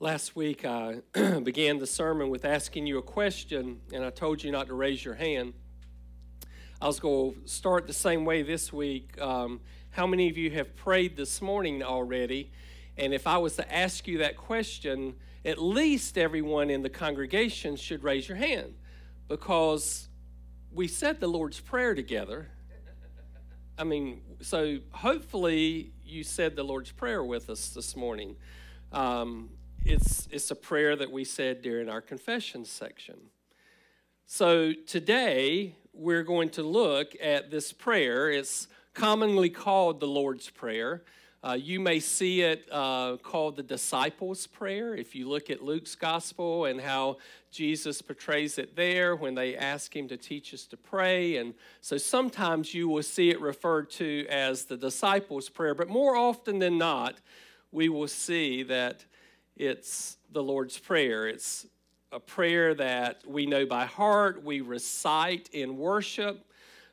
Last week, I began the sermon with asking you a question, and I told you not to raise your hand. I was going to start the same way this week. Um, how many of you have prayed this morning already? And if I was to ask you that question, at least everyone in the congregation should raise your hand because we said the Lord's Prayer together. I mean, so hopefully you said the Lord's Prayer with us this morning. Um, it's, it's a prayer that we said during our confession section. So today we're going to look at this prayer. It's commonly called the Lord's Prayer. Uh, you may see it uh, called the disciples' prayer if you look at Luke's gospel and how Jesus portrays it there when they ask him to teach us to pray. And so sometimes you will see it referred to as the disciples' prayer, but more often than not, we will see that it's the Lord's Prayer. It's a prayer that we know by heart, we recite in worship.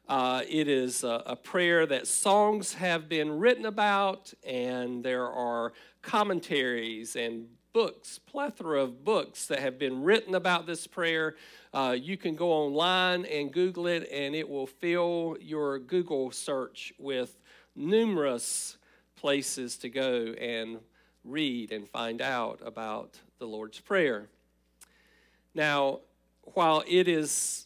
Uh, it is a, a, prayer that songs have been written about, and there are commentaries and books, plethora of books that have been written about this prayer. Uh, you can go online and Google it, and it will fill your Google search with numerous places to go and read and find out about the Lord's Prayer. Now, while it is,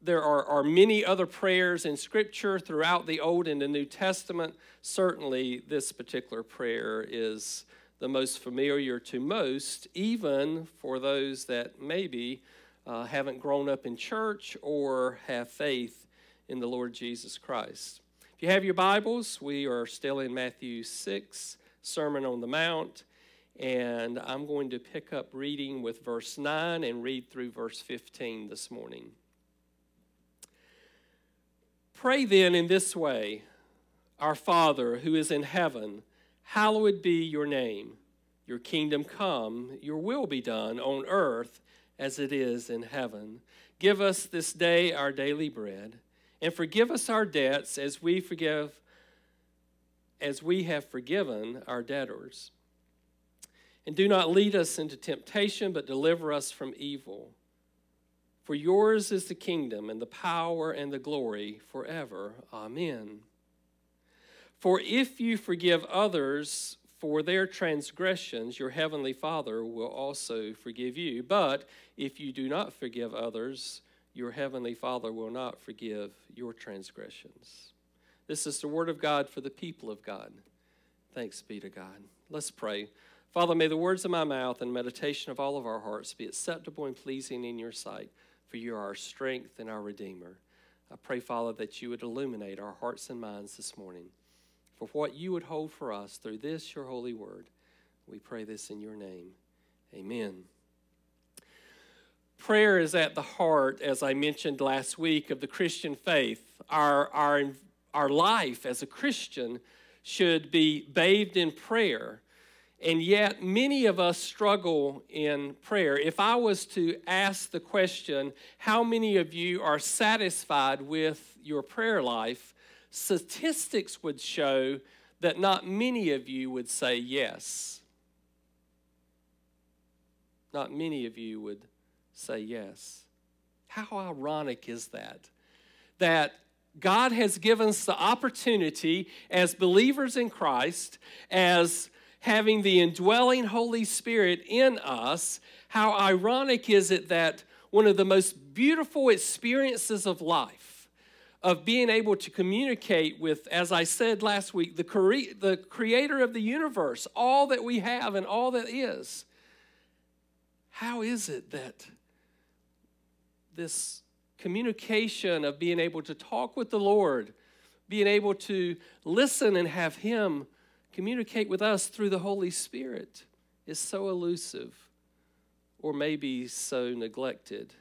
there are, are many other prayers in Scripture throughout the Old and the New Testament, certainly this particular prayer is the most familiar to most, even for those that maybe uh, haven't grown up in church or have faith in the Lord Jesus Christ. If you have your Bibles, we are still in Matthew 6, Sermon on the Mount. And I'm going to pick up reading with verse 9 and read through verse 15 this morning. Pray then in this way Our Father who is in heaven, hallowed be your name. Your kingdom come, your will be done on earth as it is in heaven. Give us this day our daily bread, and forgive us our debts as we forgive as we have forgiven our debtors. And do not lead us into temptation, but deliver us from evil. For yours is the kingdom and the power and the glory forever. Amen. For if you forgive others for their transgressions, your heavenly Father will also forgive you. But if you do not forgive others, your heavenly Father will not forgive your transgressions. This is the word of God for the people of God. Thanks be to God. Let's pray. Father, may the words of my mouth and meditation of all of our hearts be acceptable and pleasing in your sight, for you are our strength and our Redeemer. I pray, Father, that you would illuminate our hearts and minds this morning for what you would hold for us through this, your holy word. We pray this in your name. Amen. Prayer is at the heart, as I mentioned last week, of the Christian faith. Our, our, our life as a Christian should be bathed in prayer. And yet, many of us struggle in prayer. If I was to ask the question, how many of you are satisfied with your prayer life? statistics would show that not many of you would say yes. Not many of you would say yes. How ironic is that? That God has given us the opportunity as believers in Christ, as having the indwelling Holy Spirit in us. How ironic is it that one of the most beautiful experiences of life of being able to communicate with, as I said last week, the, cre- the creator of the universe, all that we have and all that is. How is it that this communication of being able to talk with the Lord, being able to listen and have Him communicate with us through the Holy Spirit is so elusive or maybe so neglected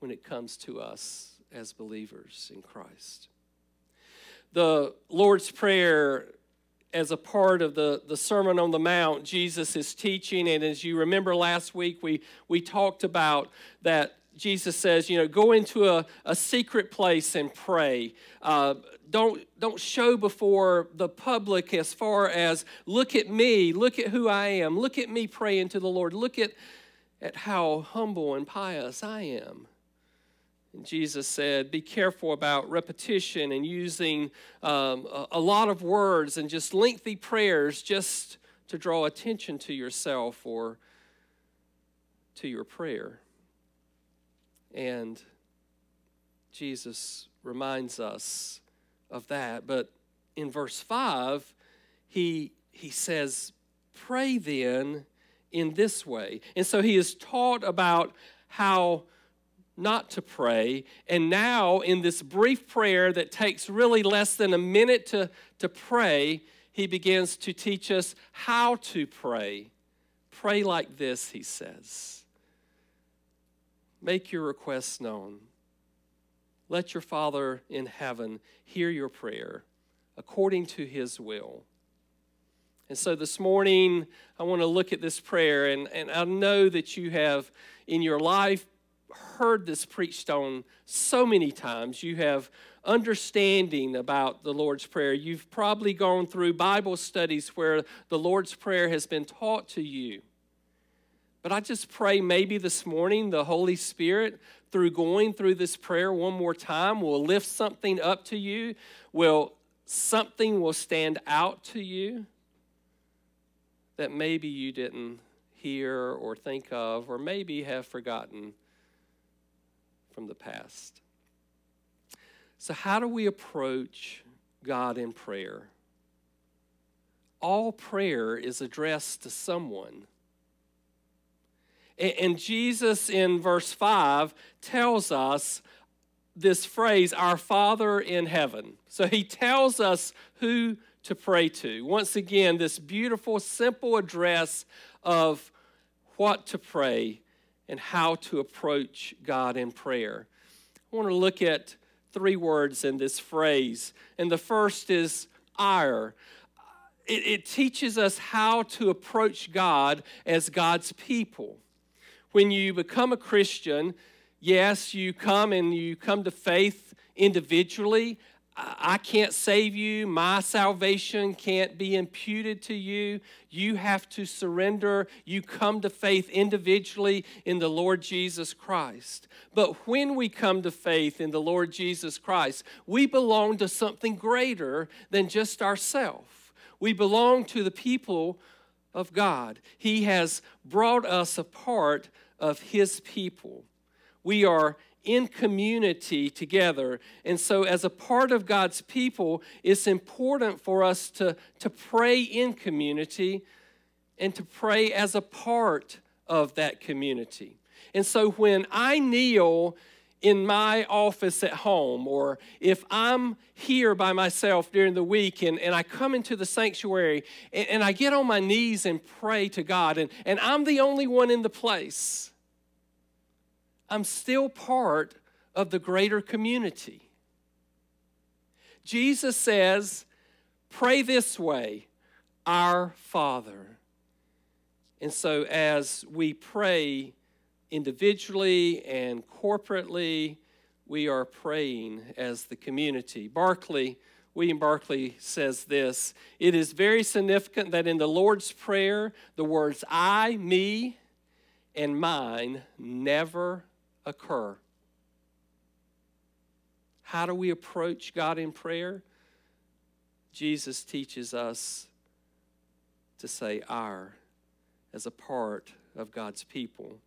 when it comes to us as believers in Christ. The Lord's Prayer, as a part of the, the Sermon on the Mount, Jesus is teaching. And as you remember last week, we, we talked about that Jesus says, you know, go into a, a secret place and pray. Uh, don't, don't show before the public as far as look at me, look at who I am, look at me praying to the Lord, look at, at how humble and pious I am. And Jesus said, Be careful about repetition and using um, a, a lot of words and just lengthy prayers just to draw attention to yourself or to your prayer. And Jesus reminds us of that. But in verse 5, he, he says, Pray then in this way. And so he is taught about how not to pray. And now, in this brief prayer that takes really less than a minute to, to pray, he begins to teach us how to pray. Pray like this, he says. Make your requests known. Let your Father in heaven hear your prayer according to his will. And so this morning, I want to look at this prayer, and, and I know that you have in your life heard this preached on so many times. You have understanding about the Lord's Prayer. You've probably gone through Bible studies where the Lord's Prayer has been taught to you. But I just pray maybe this morning the Holy Spirit, through going through this prayer one more time, will lift something up to you, will something will stand out to you that maybe you didn't hear or think of, or maybe have forgotten from the past. So, how do we approach God in prayer? All prayer is addressed to someone. And Jesus in verse 5 tells us this phrase, our Father in heaven. So he tells us who to pray to. Once again, this beautiful, simple address of what to pray and how to approach God in prayer. I want to look at three words in this phrase. And the first is our. It, it teaches us how to approach God as God's people when you become a Christian, yes, you come and you come to faith individually. I can't save you. My salvation can't be imputed to you. You have to surrender. You come to faith individually in the Lord Jesus Christ. But when we come to faith in the Lord Jesus Christ, we belong to something greater than just ourselves. We belong to the people of God. He has brought us apart part of His people. We are in community together. And so, as a part of God's people, it's important for us to, to pray in community and to pray as a part of that community. And so, when I kneel in my office at home, or if I'm here by myself during the week and, and I come into the sanctuary and, and I get on my knees and pray to God, and, and I'm the only one in the place, I'm still part of the greater community. Jesus says, Pray this way, our Father. And so, as we pray individually and corporately, we are praying as the community. Barclay, William Barclay says this It is very significant that in the Lord's Prayer, the words I, me, and mine never occur. How do we approach God in prayer? Jesus teaches us to say our as a part of God's people,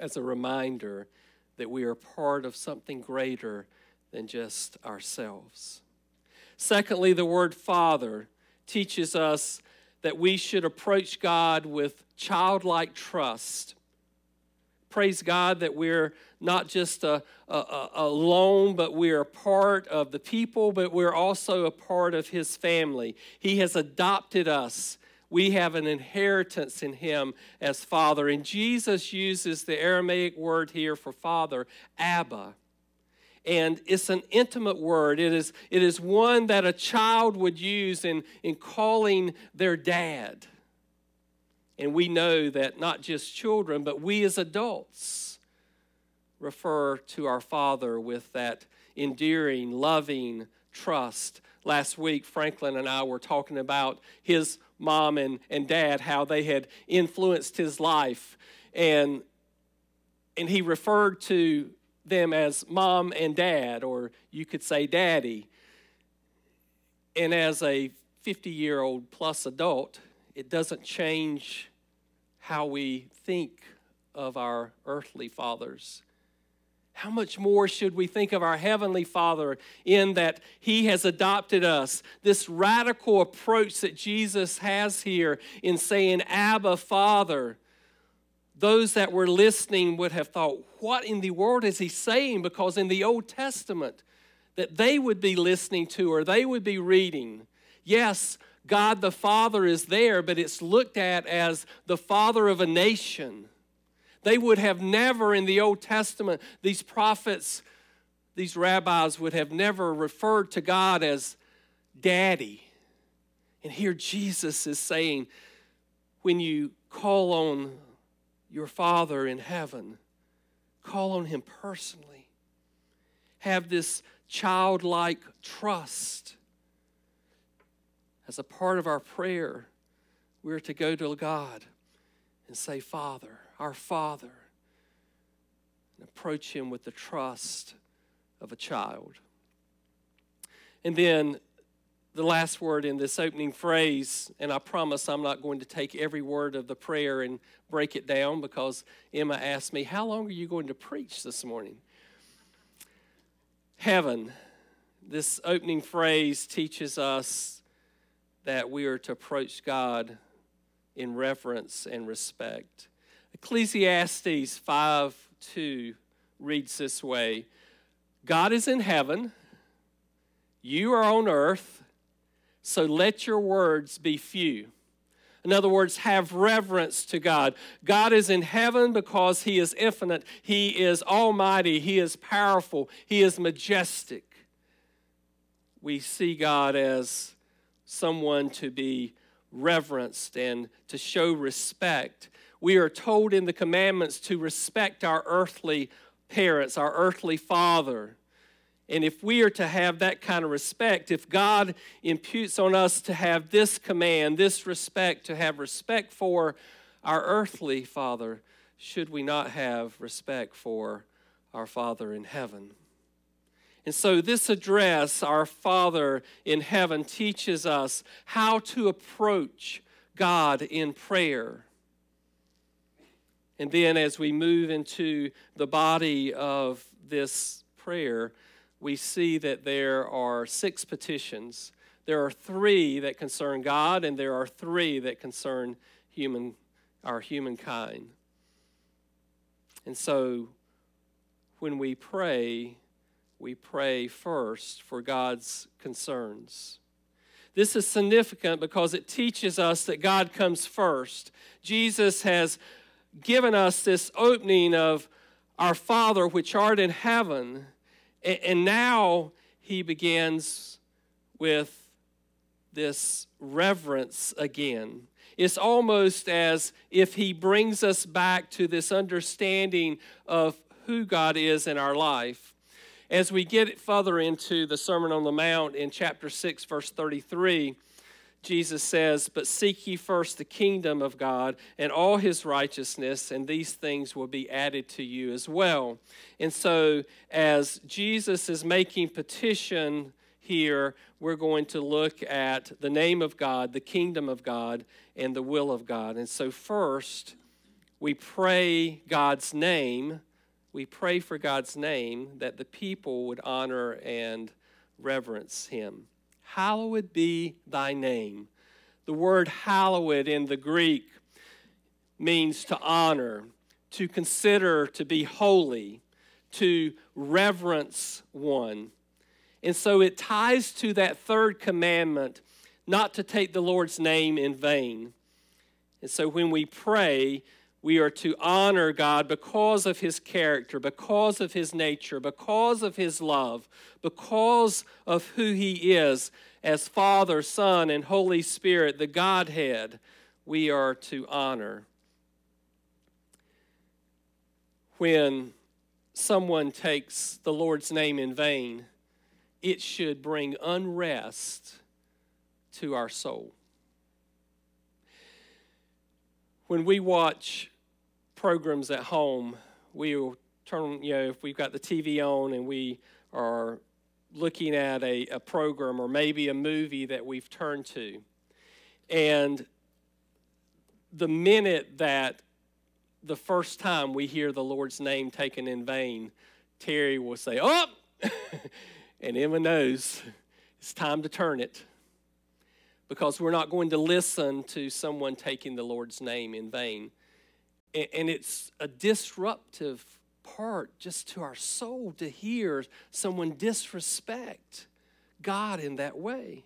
as a reminder that we are part of something greater than just ourselves. Secondly, the word Father teaches us that we should approach God with childlike trust praise God that we're not just a, a, alone, but we're a part of the people, but we're also a part of His family. He has adopted us. We have an inheritance in Him as Father. And Jesus uses the Aramaic word here for Father, Abba. And it's an intimate word. It is, it is one that a child would use in, in calling their dad. And we know that not just children, but we as adults, refer to our Father with that endearing, loving trust. Last week, Franklin and I were talking about his mom and, and dad, how they had influenced his life. And, and he referred to them as mom and dad, or you could say daddy. And as a 50 year old plus adult, it doesn't change how we think of our earthly fathers. How much more should we think of our Heavenly Father in that He has adopted us? This radical approach that Jesus has here in saying, Abba, Father. Those that were listening would have thought, What in the world is He saying? Because in the Old Testament, that they would be listening to or they would be reading, yes, God the Father is there, but it's looked at as the Father of a nation they would have never, in the Old Testament, these prophets, these rabbis would have never referred to God as daddy. And here Jesus is saying, when you call on your Father in heaven, call on Him personally. Have this childlike trust. As a part of our prayer, we're to go to God and say, Father, our Father, and approach Him with the trust of a child. And then the last word in this opening phrase, and I promise I'm not going to take every word of the prayer and break it down because Emma asked me, How long are you going to preach this morning? Heaven. This opening phrase teaches us that we are to approach God in reverence and respect. Ecclesiastes 5 2 reads this way God is in heaven, you are on earth, so let your words be few. In other words, have reverence to God. God is in heaven because He is infinite, He is almighty, He is powerful, He is majestic. We see God as someone to be reverenced and to show respect we are told in the commandments to respect our earthly parents, our earthly father. And if we are to have that kind of respect, if God imputes on us to have this command, this respect, to have respect for our earthly father, should we not have respect for our Father in heaven? And so, this address, Our Father in heaven, teaches us how to approach God in prayer. And then as we move into the body of this prayer, we see that there are six petitions. There are three that concern God, and there are three that concern human, our humankind. And so when we pray, we pray first for God's concerns. This is significant because it teaches us that God comes first. Jesus has given us this opening of our Father which art in heaven. And now he begins with this reverence again. It's almost as if he brings us back to this understanding of who God is in our life. As we get further into the Sermon on the Mount in chapter 6, verse 33, Jesus says, But seek ye first the kingdom of God and all his righteousness, and these things will be added to you as well. And so, as Jesus is making petition here, we're going to look at the name of God, the kingdom of God, and the will of God. And so, first, we pray God's name. We pray for God's name that the people would honor and reverence him. Hallowed be thy name. The word hallowed in the Greek means to honor, to consider to be holy, to reverence one. And so it ties to that third commandment not to take the Lord's name in vain. And so when we pray, we are to honor God because of his character, because of his nature, because of his love, because of who he is as Father, Son, and Holy Spirit, the Godhead, we are to honor. When someone takes the Lord's name in vain, it should bring unrest to our soul. When we watch programs at home, we'll turn, you know, if we've got the TV on and we are looking at a, a program or maybe a movie that we've turned to, and the minute that the first time we hear the Lord's name taken in vain, Terry will say, Oh! and Emma knows it's time to turn it because we're not going to listen to someone taking the Lord's name in vain. And it's a disruptive part just to our soul to hear someone disrespect God in that way.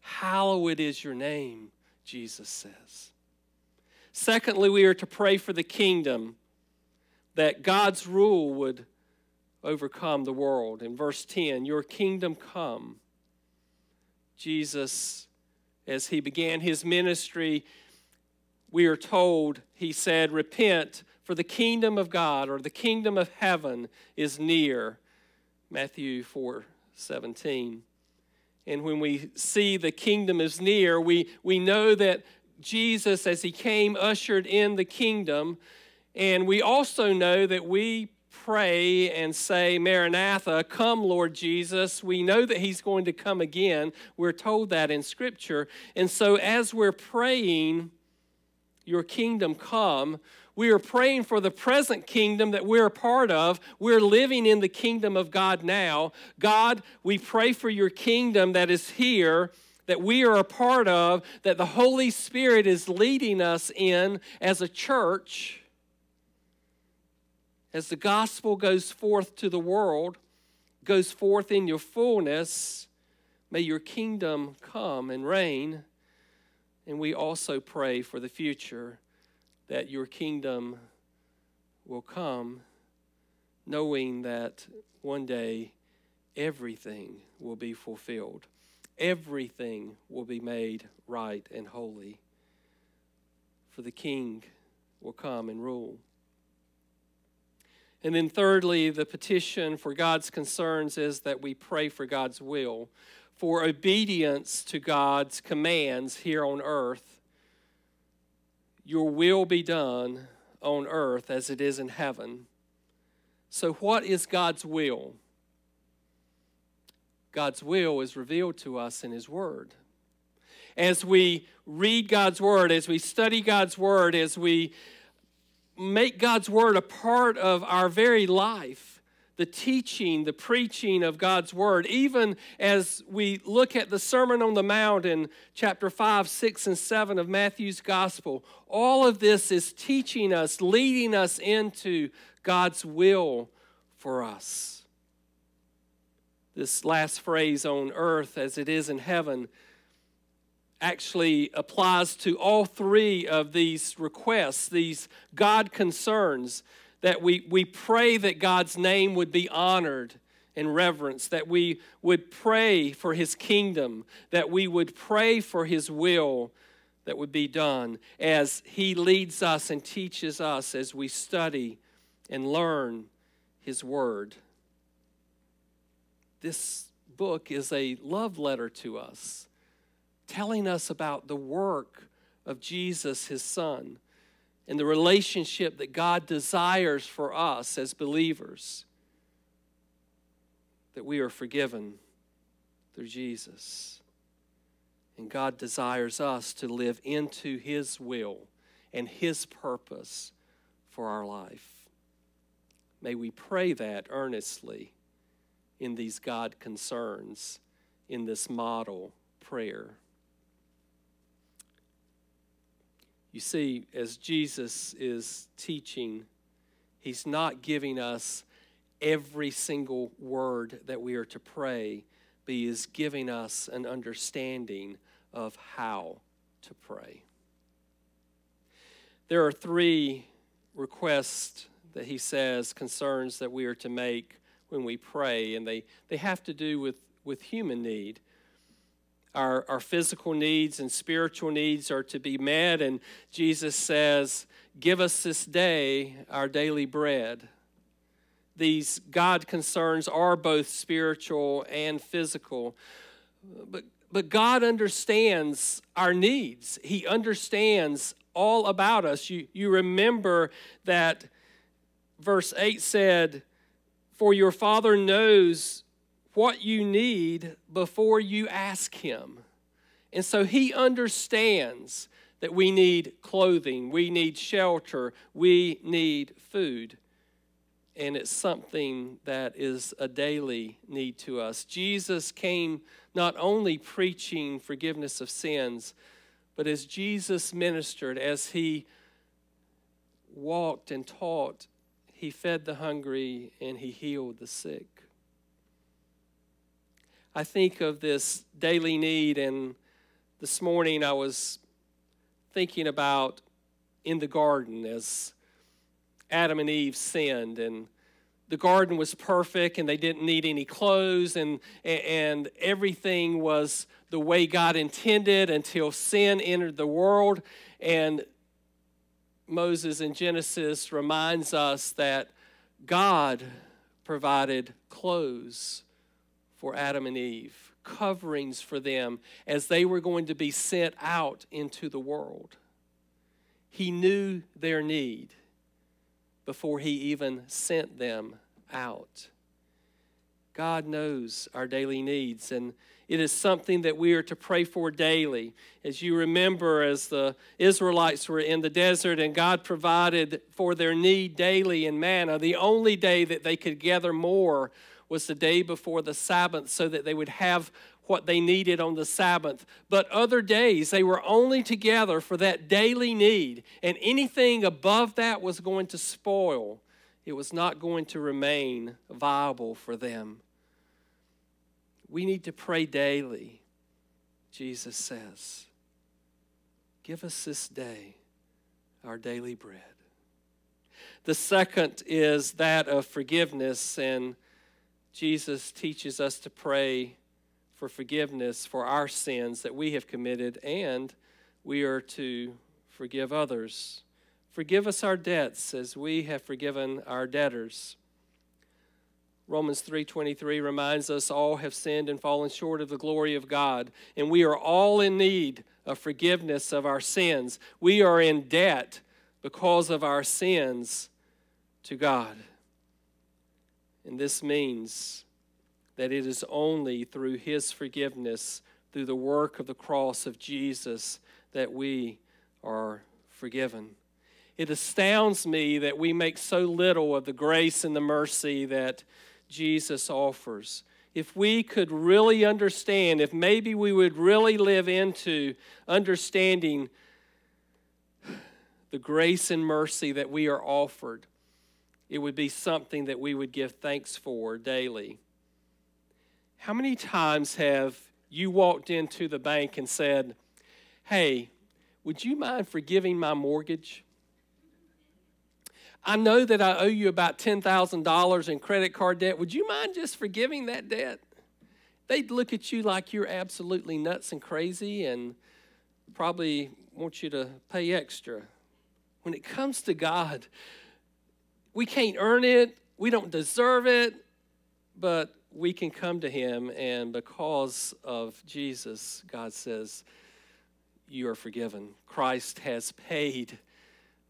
Hallowed is your name, Jesus says. Secondly, we are to pray for the kingdom, that God's rule would overcome the world. In verse 10, your kingdom come. Jesus, as he began his ministry, we are told, he said, Repent, for the kingdom of God or the kingdom of heaven is near. Matthew 4 17. And when we see the kingdom is near, we, we know that Jesus, as he came, ushered in the kingdom. And we also know that we pray and say, Maranatha, come, Lord Jesus. We know that he's going to come again. We're told that in Scripture. And so, as we're praying, Your kingdom come, we are praying for the present kingdom that we're a part of. We're living in the kingdom of God now. God, we pray for your kingdom that is here, that we are a part of, that the Holy Spirit is leading us in as a church. As the gospel goes forth to the world, goes forth in your fullness, may your kingdom come and reign. And we also pray for the future that your kingdom will come, knowing that one day everything will be fulfilled, everything will be made right and holy. For the king will come and rule. And then, thirdly, the petition for God's concerns is that we pray for God's will, for obedience to God's commands here on earth your will be done on earth as it is in heaven. So, what is God's will? God's will is revealed to us in His Word. As we read God's Word, as we study God's Word, as we make God's Word a part of our very life, the teaching, the preaching of God's word, even as we look at the Sermon on the Mount in chapter 5, 6, and 7 of Matthew's gospel, all of this is teaching us, leading us into God's will for us. This last phrase on earth as it is in heaven actually applies to all three of these requests, these God concerns that we, we pray that God's name would be honored and reverenced, that we would pray for his kingdom, that we would pray for his will that would be done as he leads us and teaches us as we study and learn his word. This book is a love letter to us, telling us about the work of Jesus, his son and the relationship that God desires for us as believers. That we are forgiven through Jesus. And God desires us to live into His will and His purpose for our life. May we pray that earnestly in these God concerns, in this model prayer. You see, as Jesus is teaching, he's not giving us every single word that we are to pray, but he is giving us an understanding of how to pray. There are three requests that he says, concerns that we are to make when we pray, and they, they have to do with, with human need our, our physical needs and spiritual needs are to be met. And Jesus says, Give us this day our daily bread. these God concerns are both spiritual and physical. But, but God understands our needs, He understands all about us. You, you remember that verse 8 said, For your Father knows what you need before you ask Him. And so He understands that we need clothing, we need shelter, we need food and it's something that is a daily need to us. Jesus came not only preaching forgiveness of sins, but as Jesus ministered, as he walked and taught, he fed the hungry and he healed the sick. I think of this daily need, and this morning I was thinking about in the garden as Adam and Eve sinned and the garden was perfect and they didn't need any clothes and, and everything was the way God intended until sin entered the world. And Moses in Genesis reminds us that God provided clothes for Adam and Eve, coverings for them as they were going to be sent out into the world. He knew their need before he even sent them out. God knows our daily needs, and it is something that we are to pray for daily. As you remember, as the Israelites were in the desert and God provided for their need daily in manna, the only day that they could gather more was the day before the Sabbath so that they would have what they needed on the Sabbath. But other days, they were only together for that daily need, and anything above that was going to spoil. It was not going to remain viable for them. We need to pray daily, Jesus says. Give us this day our daily bread. The second is that of forgiveness, and Jesus teaches us to pray for forgiveness for our sins that we have committed, and we are to forgive others. Forgive us our debts as we have forgiven our debtors. Romans 3:23 reminds us all have sinned and fallen short of the glory of God, and we are all in need of forgiveness of our sins. We are in debt because of our sins to God. And this means that it is only through His forgiveness, through the work of the cross of Jesus, that we are forgiven. It astounds me that we make so little of the grace and the mercy that Jesus offers. If we could really understand, if maybe we would really live into understanding the grace and mercy that we are offered, it would be something that we would give thanks for daily. How many times have you walked into the bank and said, Hey, would you mind forgiving my mortgage? I know that I owe you about $10,000 in credit card debt. Would you mind just forgiving that debt? They'd look at you like you're absolutely nuts and crazy and probably want you to pay extra. When it comes to God, we can't earn it, we don't deserve it, but we can come to Him, and because of Jesus, God says, You are forgiven. Christ has paid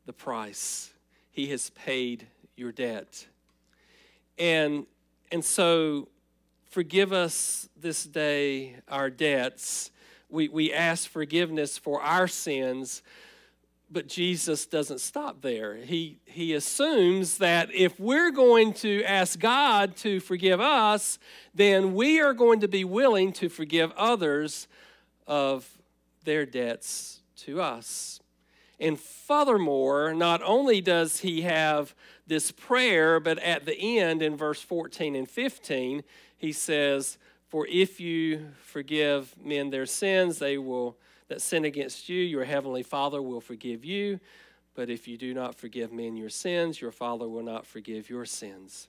the price, He has paid your debt. And, and so, forgive us this day our debts. We, we ask forgiveness for our sins but Jesus doesn't stop there. He, he assumes that if we're going to ask God to forgive us, then we are going to be willing to forgive others of their debts to us. And furthermore, not only does he have this prayer, but at the end in verse 14 and 15, he says, For if you forgive men their sins, they will that sin against you, your heavenly Father will forgive you. But if you do not forgive men your sins, your Father will not forgive your sins.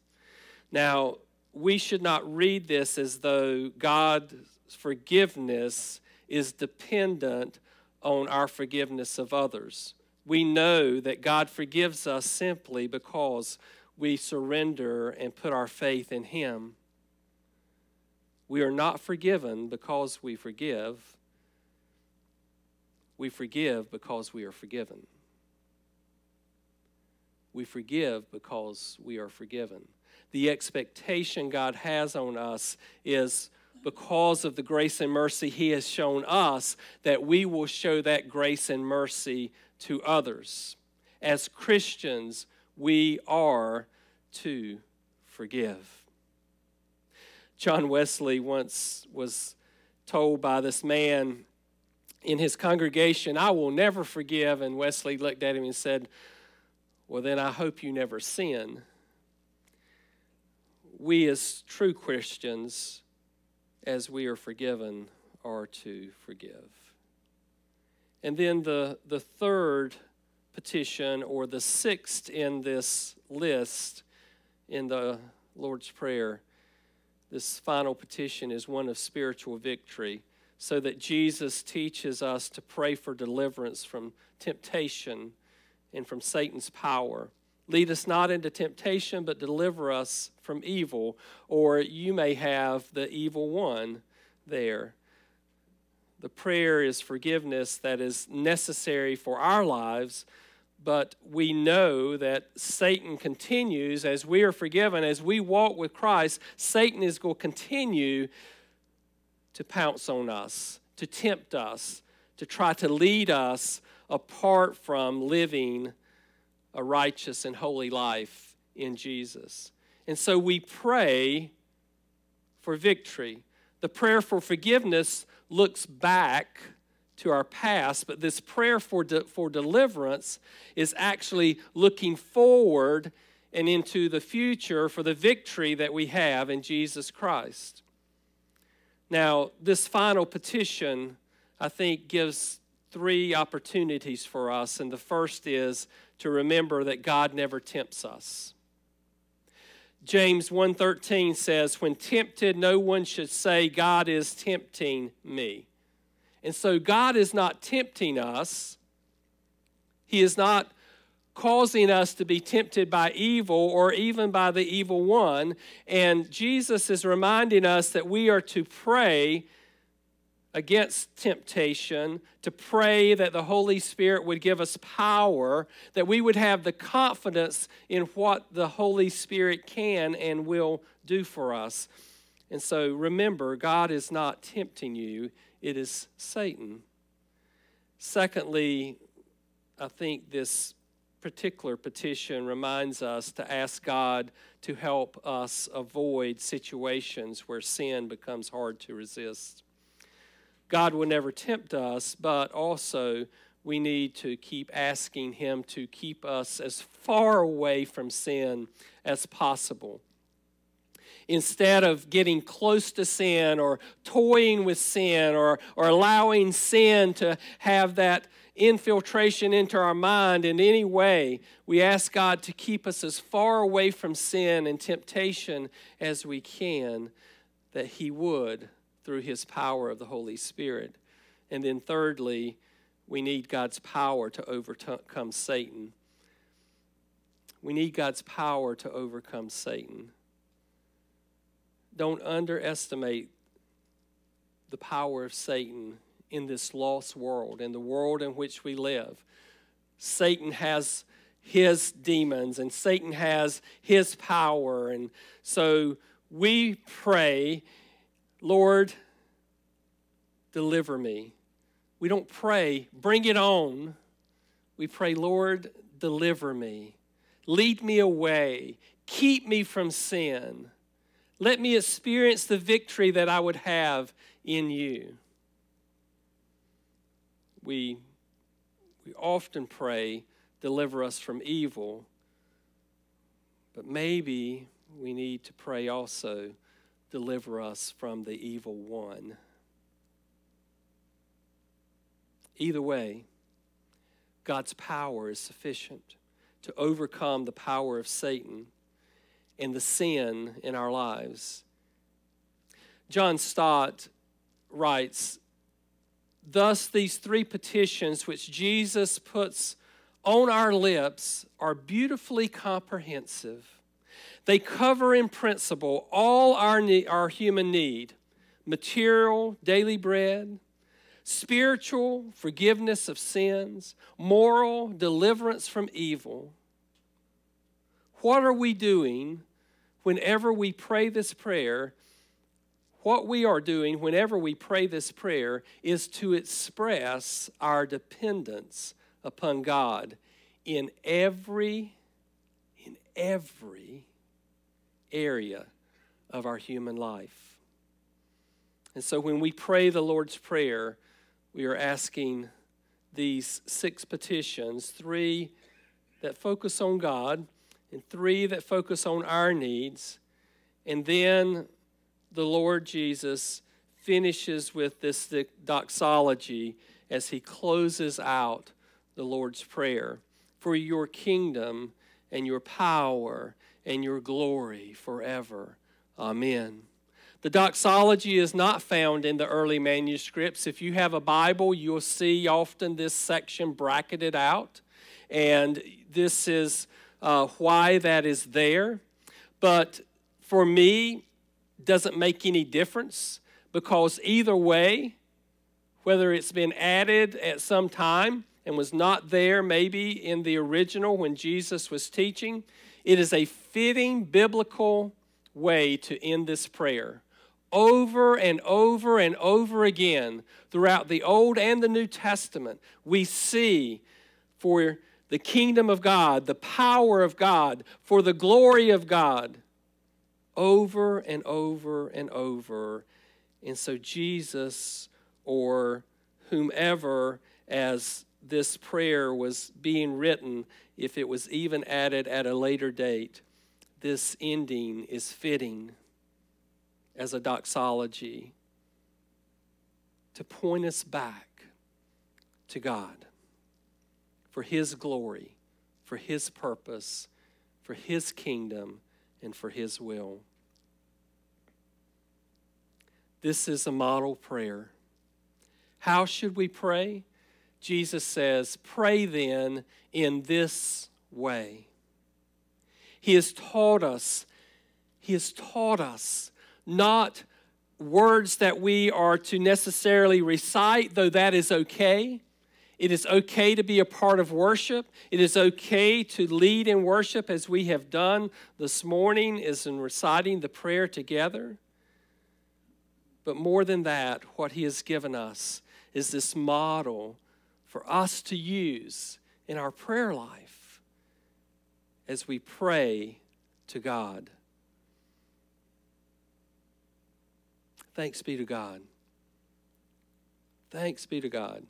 Now, we should not read this as though God's forgiveness is dependent on our forgiveness of others. We know that God forgives us simply because we surrender and put our faith in Him. We are not forgiven because we forgive. We forgive because we are forgiven. We forgive because we are forgiven. The expectation God has on us is because of the grace and mercy He has shown us that we will show that grace and mercy to others. As Christians, we are to forgive. John Wesley once was told by this man in his congregation, I will never forgive. And Wesley looked at him and said, Well, then I hope you never sin. We, as true Christians, as we are forgiven, are to forgive. And then the, the third petition, or the sixth in this list in the Lord's Prayer, this final petition is one of spiritual victory, so that Jesus teaches us to pray for deliverance from temptation and from Satan's power. Lead us not into temptation, but deliver us from evil. Or you may have the evil one there. The prayer is forgiveness that is necessary for our lives, but we know that Satan continues as we are forgiven, as we walk with Christ, Satan is going to continue to pounce on us, to tempt us, to try to lead us apart from living a righteous and holy life in Jesus. And so we pray for victory. The prayer for forgiveness looks back to our past, but this prayer for, de- for deliverance is actually looking forward and into the future for the victory that we have in Jesus Christ. Now, this final petition, I think, gives three opportunities for us, and the first is to remember that God never tempts us. James 1:13 says, "When tempted, no one should say, God is tempting me." And so God is not tempting us. He is not causing us to be tempted by evil or even by the evil one. And Jesus is reminding us that we are to pray against temptation, to pray that the Holy Spirit would give us power, that we would have the confidence in what the Holy Spirit can and will do for us. And so remember, God is not tempting you, it is Satan. Secondly, I think this particular petition reminds us to ask God to help us avoid situations where sin becomes hard to resist. God will never tempt us, but also we need to keep asking Him to keep us as far away from sin as possible instead of getting close to sin or toying with sin or, or allowing sin to have that infiltration into our mind in any way, we ask God to keep us as far away from sin and temptation as we can, that He would through His power of the Holy Spirit. And then, thirdly, we need God's power to overcome Satan. We need God's power to overcome Satan. Don't underestimate the power of Satan in this lost world, in the world in which we live. Satan has his demons and Satan has his power. And so we pray, Lord, deliver me. We don't pray, bring it on. We pray, Lord, deliver me. Lead me away. Keep me from sin. Let me experience the victory that I would have in you. We, we often pray, deliver us from evil, but maybe we need to pray also, deliver us from the evil one. Either way, God's power is sufficient to overcome the power of Satan and the sin in our lives. John Stott writes Thus, these three petitions which Jesus puts on our lips are beautifully comprehensive. They cover in principle all our, our human need material, daily bread, spiritual, forgiveness of sins, moral, deliverance from evil. What are we doing whenever we pray this prayer? What we are doing whenever we pray this prayer is to express our dependence upon God in every in every area of our human life. And so when we pray the Lord's Prayer, we are asking these six petitions three that focus on God, and three that focus on our needs. And then the Lord Jesus finishes with this doxology as he closes out the Lord's Prayer for your kingdom and your power and your glory forever. Amen. The doxology is not found in the early manuscripts. If you have a Bible, you'll see often this section bracketed out, and this is uh, why that is there. But for me, doesn't make any difference because either way, whether it's been added at some time and was not there maybe in the original when Jesus was teaching, it is a fitting biblical way to end this prayer. Over and over and over again throughout the Old and the New Testament, we see for the kingdom of God, the power of God, for the glory of God, over and over and over. And so, Jesus or whomever, as this prayer was being written, if it was even added at a later date, this ending is fitting as a doxology to point us back to God for His glory, for His purpose, for His kingdom, and for His will. This is a model prayer. How should we pray? Jesus says, Pray then in this way. He has taught us, He has taught us not words that we are to necessarily recite, though that is okay. It is okay to be a part of worship. It is okay to lead in worship as we have done this morning, is in reciting the prayer together. But more than that, what He has given us is this model for us to use in our prayer life as we pray to God. Thanks be to God. Thanks be to God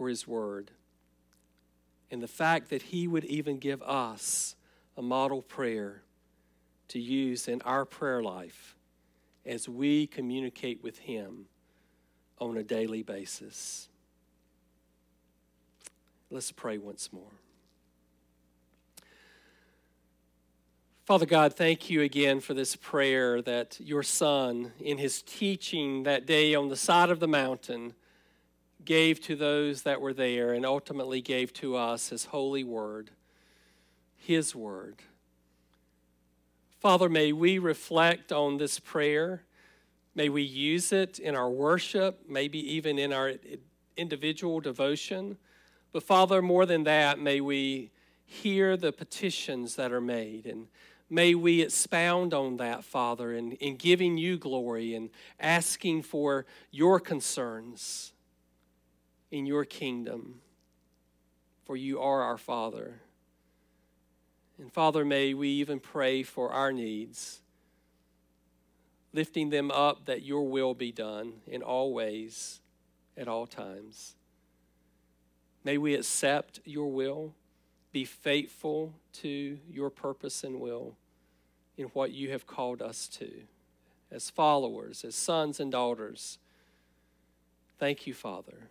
for His Word and the fact that He would even give us a model prayer to use in our prayer life as we communicate with Him on a daily basis. Let's pray once more. Father God, thank you again for this prayer that your Son, in his teaching that day on the side of the mountain, gave to those that were there and ultimately gave to us his holy word, his word. Father, may we reflect on this prayer May we use it in our worship, maybe even in our individual devotion. But Father, more than that, may we hear the petitions that are made and may we expound on that, Father, in, in giving you glory and asking for your concerns in your kingdom, for you are our Father. And Father, may we even pray for our needs lifting them up that your will be done in all ways, at all times. May we accept your will, be faithful to your purpose and will in what you have called us to as followers, as sons and daughters. Thank you, Father.